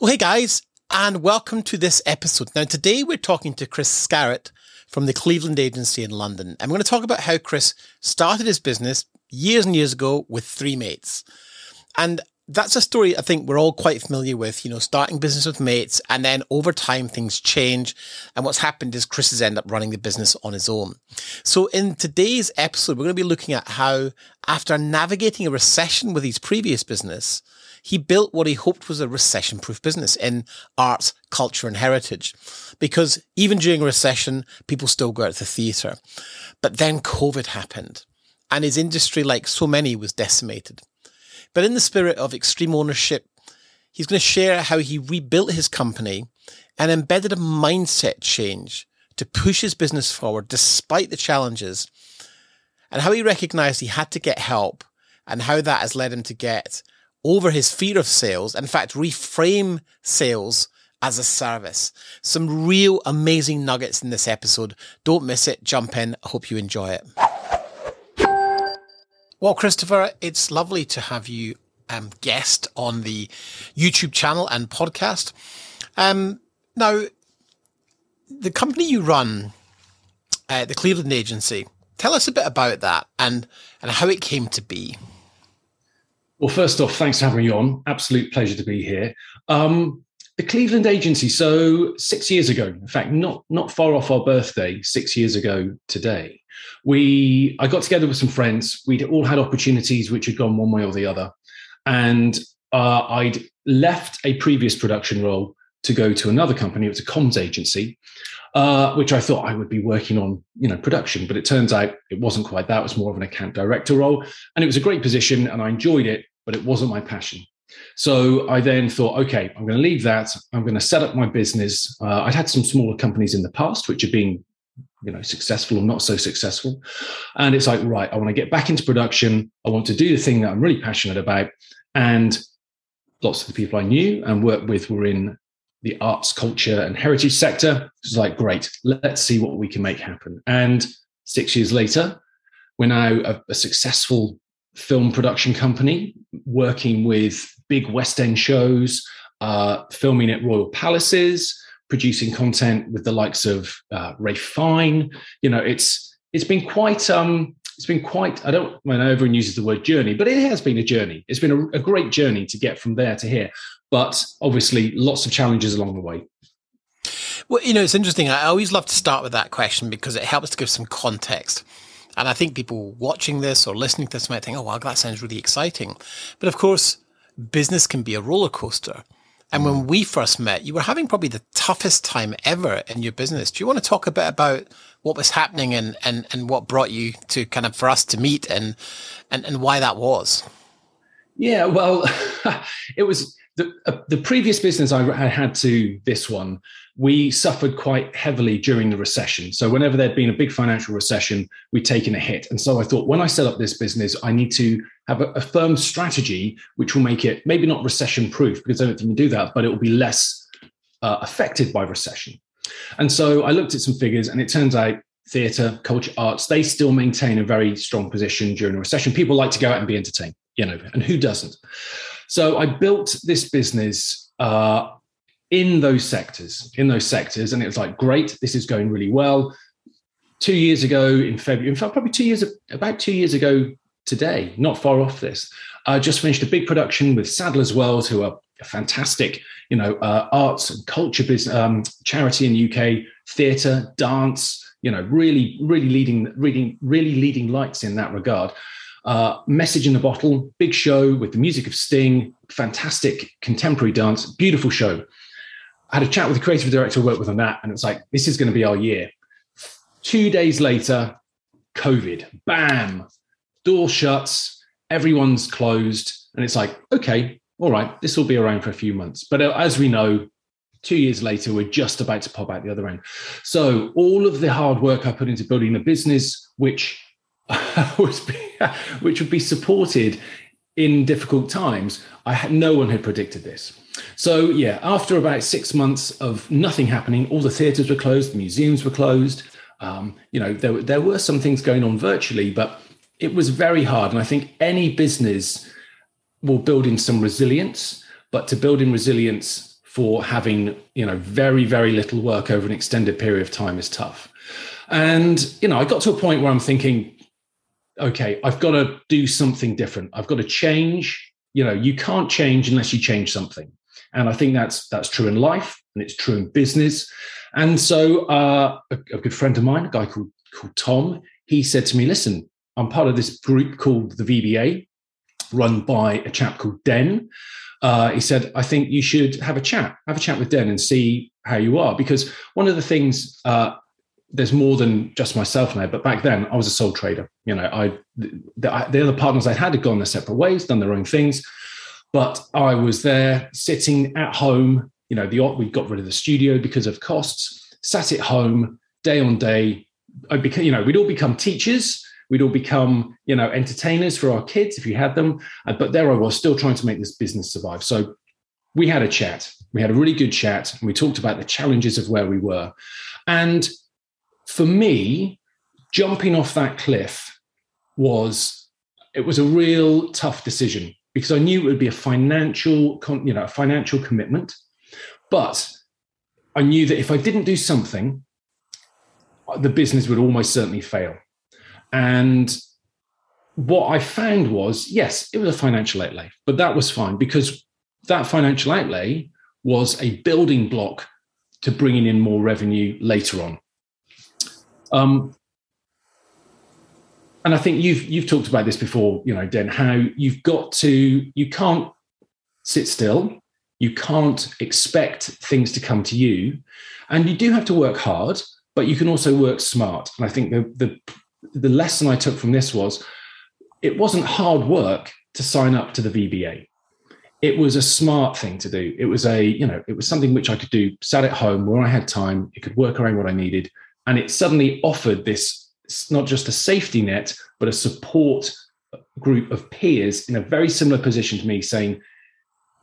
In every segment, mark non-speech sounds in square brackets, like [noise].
Well, hey guys, and welcome to this episode. Now, today we're talking to Chris Scarrett from the Cleveland Agency in London. And we're going to talk about how Chris started his business years and years ago with three mates. And that's a story I think we're all quite familiar with, you know, starting business with mates and then over time things change. And what's happened is Chris has ended up running the business on his own. So in today's episode, we're going to be looking at how after navigating a recession with his previous business, he built what he hoped was a recession proof business in arts, culture, and heritage. Because even during a recession, people still go out to the theatre. But then COVID happened, and his industry, like so many, was decimated. But in the spirit of extreme ownership, he's going to share how he rebuilt his company and embedded a mindset change to push his business forward despite the challenges, and how he recognized he had to get help, and how that has led him to get over his fear of sales, in fact, reframe sales as a service. Some real amazing nuggets in this episode. Don't miss it. Jump in. I hope you enjoy it. Well, Christopher, it's lovely to have you um, guest on the YouTube channel and podcast. Um, now, the company you run, uh, the Cleveland Agency, tell us a bit about that and and how it came to be. Well, first off, thanks for having me on. Absolute pleasure to be here. Um, the Cleveland Agency. So six years ago, in fact, not not far off our birthday, six years ago today, we I got together with some friends. We'd all had opportunities which had gone one way or the other, and uh, I'd left a previous production role to go to another company. It was a comms agency, uh, which I thought I would be working on, you know, production. But it turns out it wasn't quite that. It was more of an account director role, and it was a great position, and I enjoyed it, but it wasn't my passion. So I then thought, okay, I'm going to leave that. I'm going to set up my business. Uh, I'd had some smaller companies in the past, which have been, you know, successful or not so successful. And it's like, right, I want to get back into production. I want to do the thing that I'm really passionate about. And lots of the people I knew and worked with were in the arts, culture, and heritage sector. It's like, great, let's see what we can make happen. And six years later, we're now a, a successful film production company working with big West End shows, uh, filming at royal palaces, producing content with the likes of uh, Ralph Fiennes. You know, it's it's been quite um, it's been quite. I don't. Know everyone uses the word journey, but it has been a journey. It's been a, a great journey to get from there to here. But obviously, lots of challenges along the way. Well, you know, it's interesting. I always love to start with that question because it helps to give some context. And I think people watching this or listening to this might think, oh, wow, that sounds really exciting. But of course, business can be a roller coaster. And when we first met, you were having probably the toughest time ever in your business. Do you want to talk a bit about what was happening and, and, and what brought you to kind of for us to meet and, and, and why that was? Yeah, well, [laughs] it was the, uh, the previous business I had to this one we suffered quite heavily during the recession. So, whenever there'd been a big financial recession, we'd taken a hit. And so, I thought when I set up this business, I need to have a, a firm strategy which will make it maybe not recession proof, because I don't think we do that, but it will be less uh, affected by recession. And so, I looked at some figures, and it turns out theatre, culture, arts, they still maintain a very strong position during a recession. People like to go out and be entertained, you know, and who doesn't? So, I built this business. Uh, in those sectors, in those sectors. And it was like, great, this is going really well. Two years ago in February, in fact, probably two years, about two years ago today, not far off this, I just finished a big production with Sadler's Wells, who are a fantastic, you know, uh, arts and culture business, um, charity in the UK, theatre, dance, you know, really, really leading, reading, really leading lights in that regard. Uh, message in a bottle, big show with the music of Sting, fantastic contemporary dance, beautiful show. I had a chat with the creative director I worked with on that, and it was like, this is going to be our year. Two days later, COVID, bam, door shuts, everyone's closed. And it's like, okay, all right, this will be around for a few months. But uh, as we know, two years later, we're just about to pop out the other end. So all of the hard work I put into building a business, which [laughs] was [laughs] which would be supported in difficult times, I had no one had predicted this. So yeah, after about six months of nothing happening, all the theatres were closed, museums were closed. Um, you know, there there were some things going on virtually, but it was very hard. And I think any business will build in some resilience, but to build in resilience for having you know very very little work over an extended period of time is tough and you know i got to a point where i'm thinking okay i've got to do something different. I've got to change. You know you can't change unless you change something. And i think that's that's true in life and it's true in business. And so uh, a, a good friend of mine a guy called called tom he said to me listen i'm part of this group called the vba run by a chap called den. Uh, he said, I think you should have a chat, have a chat with Den and see how you are. Because one of the things, uh, there's more than just myself now, but back then I was a sole trader. You know, I the, the other partners I had had gone their separate ways, done their own things, but I was there sitting at home. You know, the we got rid of the studio because of costs. Sat at home day on day. I became, you know, we'd all become teachers We'd all become, you know, entertainers for our kids if you had them. But there I was, still trying to make this business survive. So we had a chat. We had a really good chat, and we talked about the challenges of where we were. And for me, jumping off that cliff was it was a real tough decision because I knew it would be a financial, you know, a financial commitment. But I knew that if I didn't do something, the business would almost certainly fail. And what I found was, yes, it was a financial outlay, but that was fine because that financial outlay was a building block to bringing in more revenue later on. Um, and I think you've you've talked about this before, you know, Den, how you've got to you can't sit still, you can't expect things to come to you, and you do have to work hard, but you can also work smart. And I think the the the lesson I took from this was it wasn't hard work to sign up to the VBA. It was a smart thing to do. It was a, you know, it was something which I could do, sat at home where I had time, it could work around what I needed. And it suddenly offered this not just a safety net, but a support group of peers in a very similar position to me saying,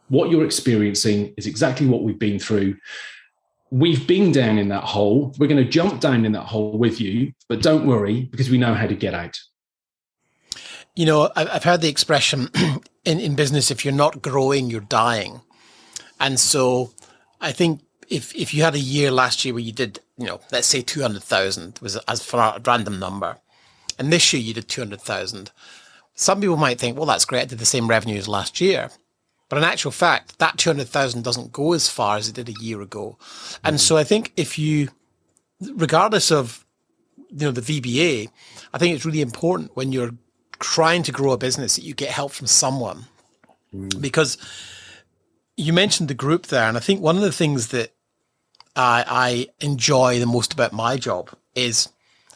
what you're experiencing is exactly what we've been through we've been down in that hole. We're going to jump down in that hole with you, but don't worry because we know how to get out. You know, I've heard the expression [clears throat] in, in business if you're not growing, you're dying. And so I think if if you had a year last year where you did, you know, let's say 200,000 was as for a random number, and this year you did 200,000, some people might think, well, that's great. I did the same revenue as last year. But in actual fact, that 200,000 doesn't go as far as it did a year ago. And mm-hmm. so I think if you, regardless of, you know, the VBA, I think it's really important when you're trying to grow a business that you get help from someone. Mm-hmm. Because you mentioned the group there. And I think one of the things that I, I enjoy the most about my job is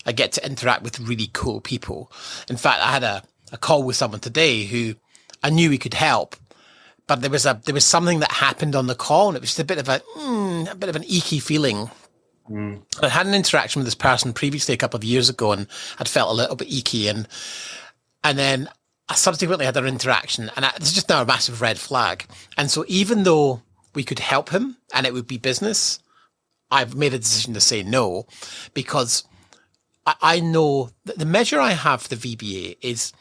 I get to interact with really cool people. In fact, I had a, a call with someone today who I knew he could help, but there was a there was something that happened on the call, and it was just a bit of a mm, a bit of an icky feeling. Mm. I had an interaction with this person previously a couple of years ago, and I'd felt a little bit icky, and and then I subsequently had an interaction, and it's just now a massive red flag. And so, even though we could help him, and it would be business, I've made a decision to say no, because I, I know that the measure I have for the VBA is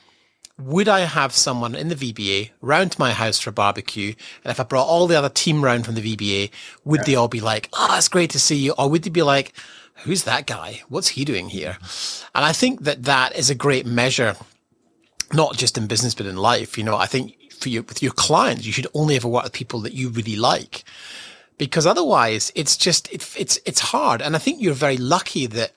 would I have someone in the VBA round to my house for a barbecue? And if I brought all the other team round from the VBA, would yeah. they all be like, oh, it's great to see you? Or would they be like, who's that guy? What's he doing here? And I think that that is a great measure, not just in business, but in life. You know, I think for you, with your clients, you should only ever work with people that you really like because otherwise it's just, it, it's, it's hard. And I think you're very lucky that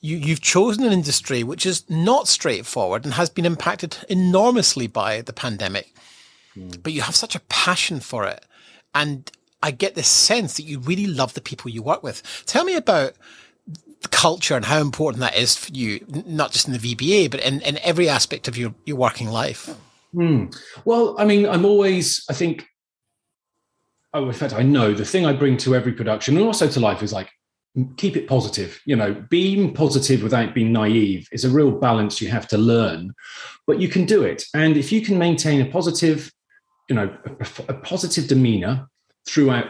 you, you've chosen an industry which is not straightforward and has been impacted enormously by the pandemic. Mm. But you have such a passion for it. And I get this sense that you really love the people you work with. Tell me about the culture and how important that is for you, not just in the VBA, but in, in every aspect of your, your working life. Mm. Well, I mean, I'm always, I think, oh, in fact, I know the thing I bring to every production and also to life is like keep it positive. You know, being positive without being naive is a real balance you have to learn, but you can do it. And if you can maintain a positive, you know, a, a positive demeanor throughout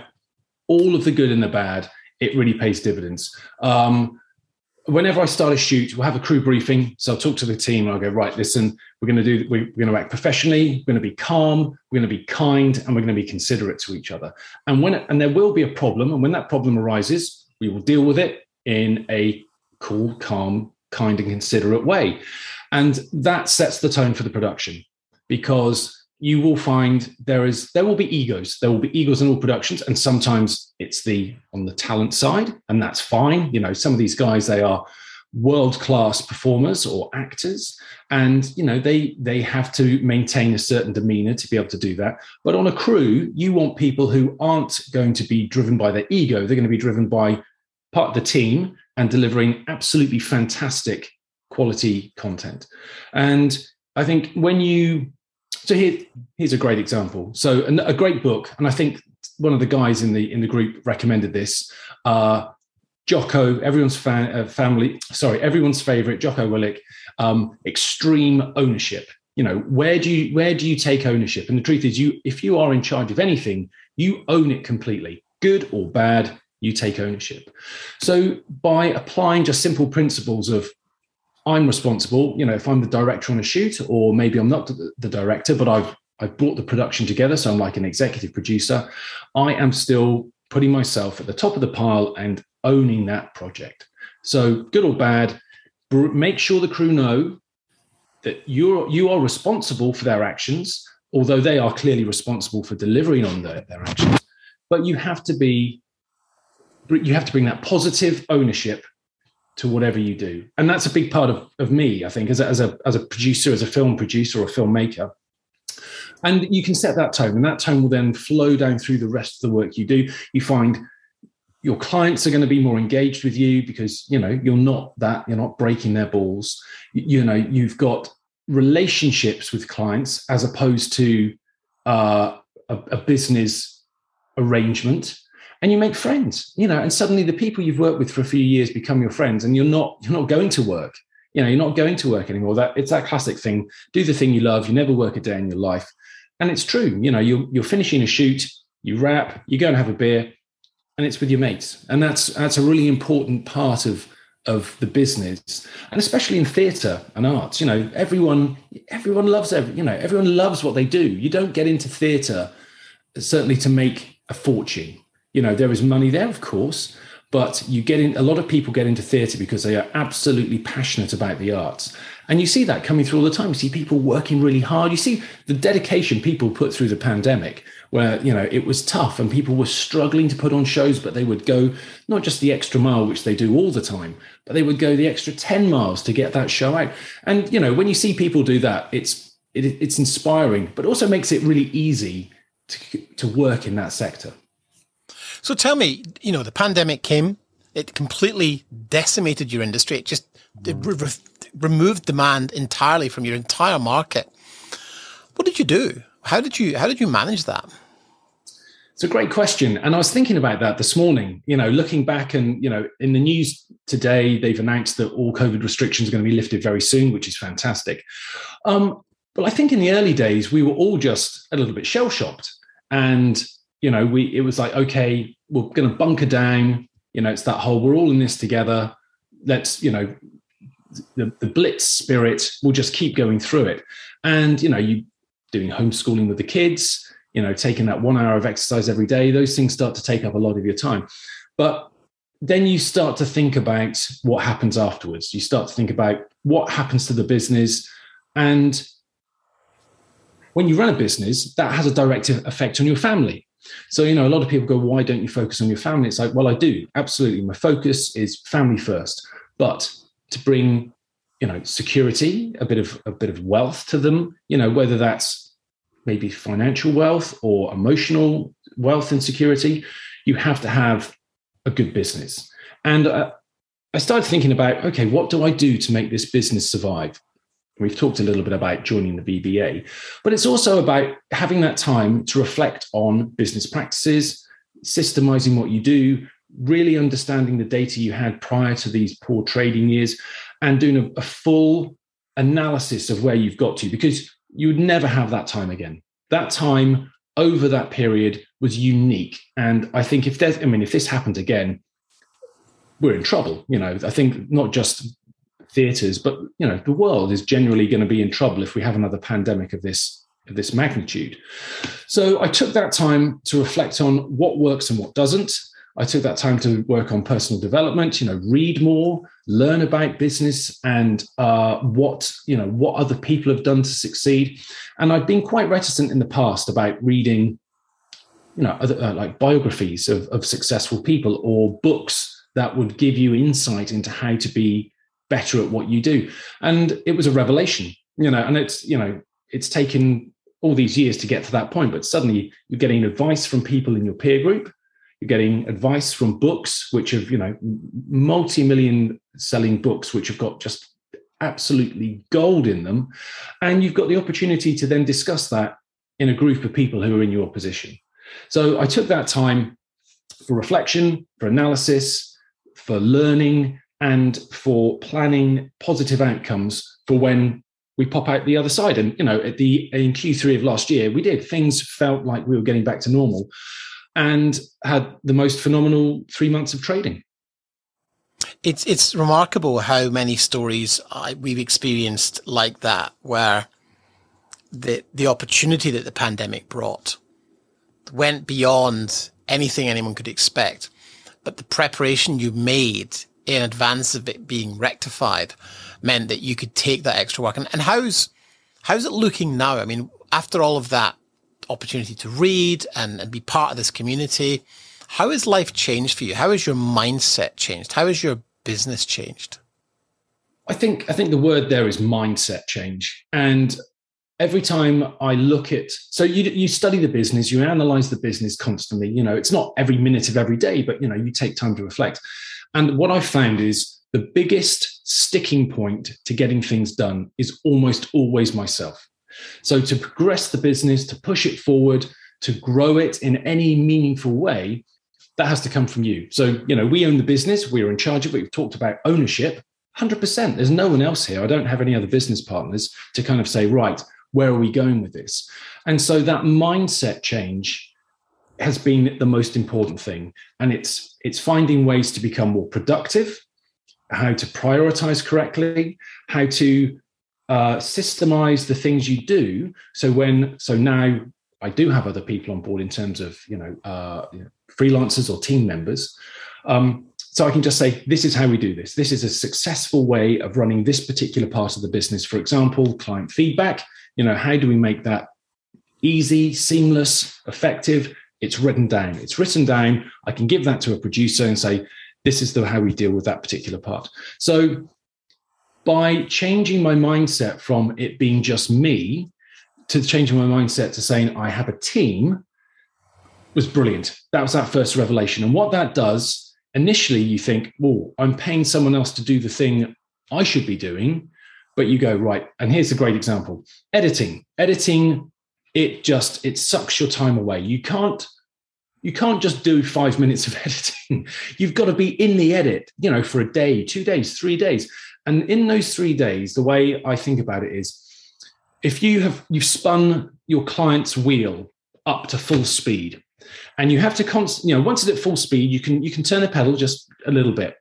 all of the good and the bad, it really pays dividends. Um, whenever I start a shoot, we'll have a crew briefing. So I'll talk to the team and I'll go, right, listen, we're going to do we're going to act professionally we're going to be calm we're going to be kind and we're going to be considerate to each other and when and there will be a problem and when that problem arises we will deal with it in a cool calm kind and considerate way and that sets the tone for the production because you will find there is there will be egos. There will be egos in all productions and sometimes it's the on the talent side and that's fine. You know some of these guys they are world class performers or actors and you know they they have to maintain a certain demeanor to be able to do that. But on a crew you want people who aren't going to be driven by their ego. They're going to be driven by part of the team and delivering absolutely fantastic quality content. And i think when you so here, here's a great example so a great book and i think one of the guys in the in the group recommended this uh, Jocko, everyone's fan, uh, family, sorry, everyone's favorite, Jocko Willink, um, extreme ownership. You know, where do you where do you take ownership? And the truth is, you if you are in charge of anything, you own it completely, good or bad. You take ownership. So by applying just simple principles of I'm responsible, you know, if I'm the director on a shoot, or maybe I'm not the director, but I've I've brought the production together, so I'm like an executive producer. I am still putting myself at the top of the pile and owning that project. So, good or bad, make sure the crew know that you're you are responsible for their actions, although they are clearly responsible for delivering on their, their actions. But you have to be you have to bring that positive ownership to whatever you do, and that's a big part of, of me. I think as a, as a as a producer, as a film producer or a filmmaker, and you can set that tone, and that tone will then flow down through the rest of the work you do. You find your clients are going to be more engaged with you because you know you're not that you're not breaking their balls you, you know you've got relationships with clients as opposed to uh, a, a, business arrangement and you make friends you know and suddenly the people you've worked with for a few years become your friends and you're not you're not going to work. You know you're not going to work anymore. That it's that classic thing. Do the thing you love. You never work a day in your life. And it's true. You know you're, you're finishing a shoot you wrap you go and have a beer and it's with your mates. And that's that's a really important part of of the business. And especially in theatre and arts you know everyone everyone loves every, you know everyone loves what they do. You don't get into theatre certainly to make a fortune you know there is money there of course but you get in a lot of people get into theatre because they are absolutely passionate about the arts. And you see that coming through all the time. You see people working really hard. You see the dedication people put through the pandemic where you know it was tough and people were struggling to put on shows but they would go not just the extra mile which they do all the time but they would go the extra 10 miles to get that show out. And you know when you see people do that it's it, it's inspiring but also makes it really easy to, to work in that sector so tell me you know the pandemic came it completely decimated your industry it just it re- removed demand entirely from your entire market what did you do how did you how did you manage that it's a great question. And I was thinking about that this morning, you know, looking back and, you know, in the news today, they've announced that all COVID restrictions are going to be lifted very soon, which is fantastic. Um, but I think in the early days, we were all just a little bit shell shocked. And, you know, we it was like, okay, we're going to bunker down. You know, it's that whole we're all in this together. Let's, you know, the, the blitz spirit, we'll just keep going through it. And, you know, you doing homeschooling with the kids, you know, taking that one hour of exercise every day, those things start to take up a lot of your time. But then you start to think about what happens afterwards. You start to think about what happens to the business. And when you run a business, that has a direct effect on your family. So, you know, a lot of people go, why don't you focus on your family? It's like, well, I do. Absolutely. My focus is family first. But to bring, you know, security, a bit of a bit of wealth to them, you know, whether that's maybe financial wealth or emotional wealth and security, you have to have a good business. And uh, I started thinking about okay, what do I do to make this business survive? We've talked a little bit about joining the VBA, but it's also about having that time to reflect on business practices, systemizing what you do, really understanding the data you had prior to these poor trading years, and doing a, a full analysis of where you've got to. Because you would never have that time again. That time over that period was unique. And I think if there's, I mean, if this happened again, we're in trouble. You know, I think not just theatres, but you know the world is generally going to be in trouble if we have another pandemic of this of this magnitude. So I took that time to reflect on what works and what doesn't. I took that time to work on personal development, you know, read more, learn about business and uh, what, you know, what other people have done to succeed. And I've been quite reticent in the past about reading, you know, other, uh, like biographies of, of successful people or books that would give you insight into how to be better at what you do. And it was a revelation, you know, and it's, you know, it's taken all these years to get to that point, but suddenly you're getting advice from people in your peer group you're getting advice from books, which have, you know, multi million selling books, which have got just absolutely gold in them. And you've got the opportunity to then discuss that in a group of people who are in your position. So I took that time for reflection, for analysis, for learning, and for planning positive outcomes for when we pop out the other side. And you know, at the in Q3 of last year, we did things felt like we were getting back to normal and had the most phenomenal three months of trading. It's it's remarkable how many stories I, we've experienced like that, where the the opportunity that the pandemic brought went beyond anything anyone could expect, but the preparation you made in advance of it being rectified meant that you could take that extra work. And, and how's how's it looking now? I mean, after all of that opportunity to read and, and be part of this community. How has life changed for you? How has your mindset changed? How has your business changed? I think I think the word there is mindset change. And every time I look at so you you study the business, you analyze the business constantly. You know, it's not every minute of every day, but you know, you take time to reflect. And what I've found is the biggest sticking point to getting things done is almost always myself. So to progress the business, to push it forward, to grow it in any meaningful way, that has to come from you. So, you know, we own the business, we're in charge of it. We've talked about ownership 100%. There's no one else here. I don't have any other business partners to kind of say, right, where are we going with this? And so that mindset change has been the most important thing. And it's it's finding ways to become more productive, how to prioritize correctly, how to uh, systemize the things you do. So when so now I do have other people on board in terms of you know, uh, you know freelancers or team members. Um, so I can just say, this is how we do this. This is a successful way of running this particular part of the business. For example, client feedback. You know, how do we make that easy, seamless, effective? It's written down. It's written down. I can give that to a producer and say, this is the how we deal with that particular part. So by changing my mindset from it being just me to changing my mindset to saying I have a team was brilliant. That was that first revelation. And what that does, initially you think, oh, I'm paying someone else to do the thing I should be doing. But you go, right, and here's a great example. Editing. Editing, it just it sucks your time away. You can't you can't just do five minutes of [laughs] editing. You've got to be in the edit, you know, for a day, two days, three days. And in those three days, the way I think about it is if you have you've spun your client's wheel up to full speed and you have to const, you know once it's at full speed you can you can turn the pedal just a little bit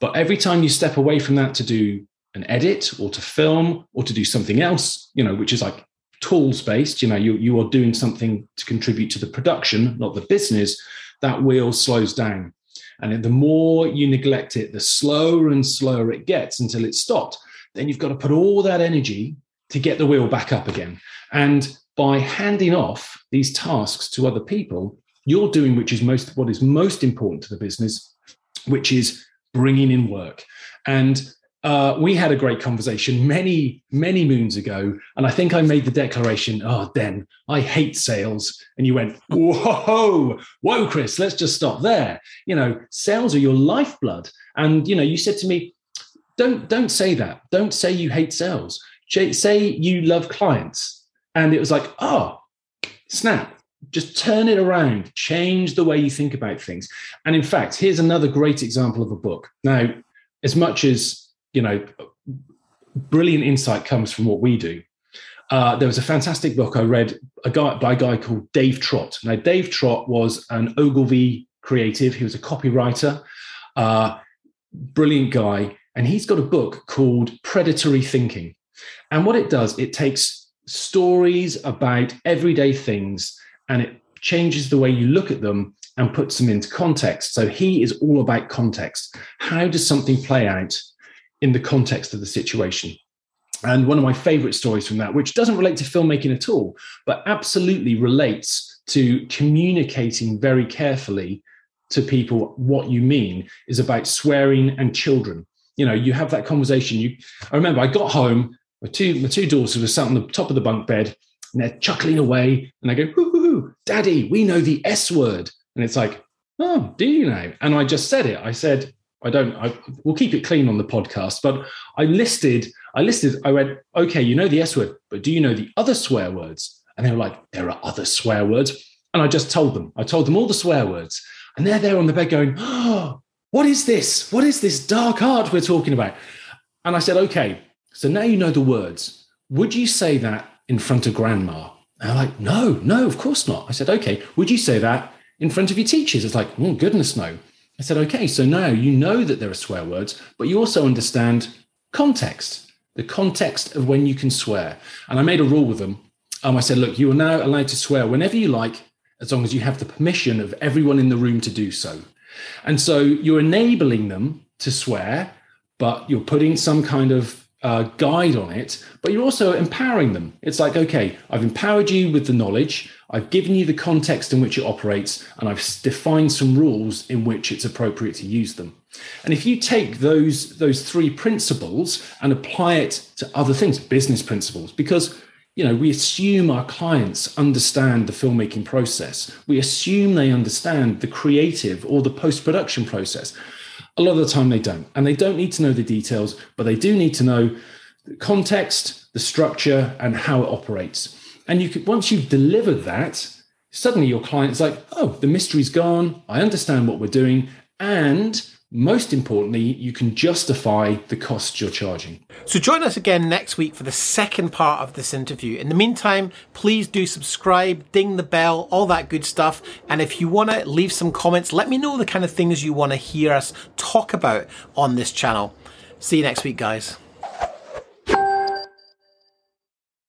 but every time you step away from that to do an edit or to film or to do something else you know which is like tools based you know you, you are doing something to contribute to the production not the business that wheel slows down and the more you neglect it, the slower and slower it gets until it stopped. Then you've got to put all that energy to get the wheel back up again. And by handing off these tasks to other people, you're doing which is most what is most important to the business, which is bringing in work. And uh, we had a great conversation many, many moons ago. And I think I made the declaration, oh, Den, I hate sales. And you went, whoa, whoa, Chris, let's just stop there. You know, sales are your lifeblood. And, you know, you said to me, don't, don't say that. Don't say you hate sales. Say you love clients. And it was like, oh, snap. Just turn it around, change the way you think about things. And in fact, here's another great example of a book. Now, as much as you know, brilliant insight comes from what we do. Uh, there was a fantastic book I read a guy by a guy called Dave Trott. Now, Dave Trott was an Ogilvy creative. He was a copywriter, uh, brilliant guy. and he's got a book called Predatory Thinking. And what it does, it takes stories about everyday things and it changes the way you look at them and puts them into context. So he is all about context. How does something play out in the context of the situation? And one of my favorite stories from that, which doesn't relate to filmmaking at all, but absolutely relates to communicating very carefully to people what you mean, is about swearing and children. You know, you have that conversation. You, I remember I got home, my two, my two daughters were sat on the top of the bunk bed and they're chuckling away. And I go, hoo, hoo, hoo, Daddy, we know the S word. And it's like, oh, do you know? And I just said it. I said, I don't, I, we'll keep it clean on the podcast, but I listed, I listed, I went, okay, you know the S word, but do you know the other swear words? And they were like, there are other swear words. And I just told them, I told them all the swear words. And they're there on the bed going, oh, what is this? What is this dark art we're talking about? And I said, okay, so now you know the words. Would you say that in front of grandma? And they're like, no, no, of course not. I said, okay, would you say that in front of your teachers? It's like, oh, goodness, no. I said, okay, so now you know that there are swear words, but you also understand context, the context of when you can swear. And I made a rule with them. Um, I said, look, you are now allowed to swear whenever you like, as long as you have the permission of everyone in the room to do so. And so you're enabling them to swear, but you're putting some kind of uh, guide on it, but you're also empowering them. It's like, okay, I've empowered you with the knowledge, I've given you the context in which it operates, and I've defined some rules in which it's appropriate to use them. And if you take those those three principles and apply it to other things, business principles, because you know we assume our clients understand the filmmaking process, we assume they understand the creative or the post production process. A lot of the time they don't. And they don't need to know the details, but they do need to know the context, the structure, and how it operates. And you could, once you've delivered that, suddenly your client's like, oh, the mystery's gone. I understand what we're doing. And most importantly, you can justify the costs you're charging. So join us again next week for the second part of this interview. In the meantime, please do subscribe, ding the bell, all that good stuff. And if you want to leave some comments, let me know the kind of things you want to hear us talk about on this channel. See you next week, guys.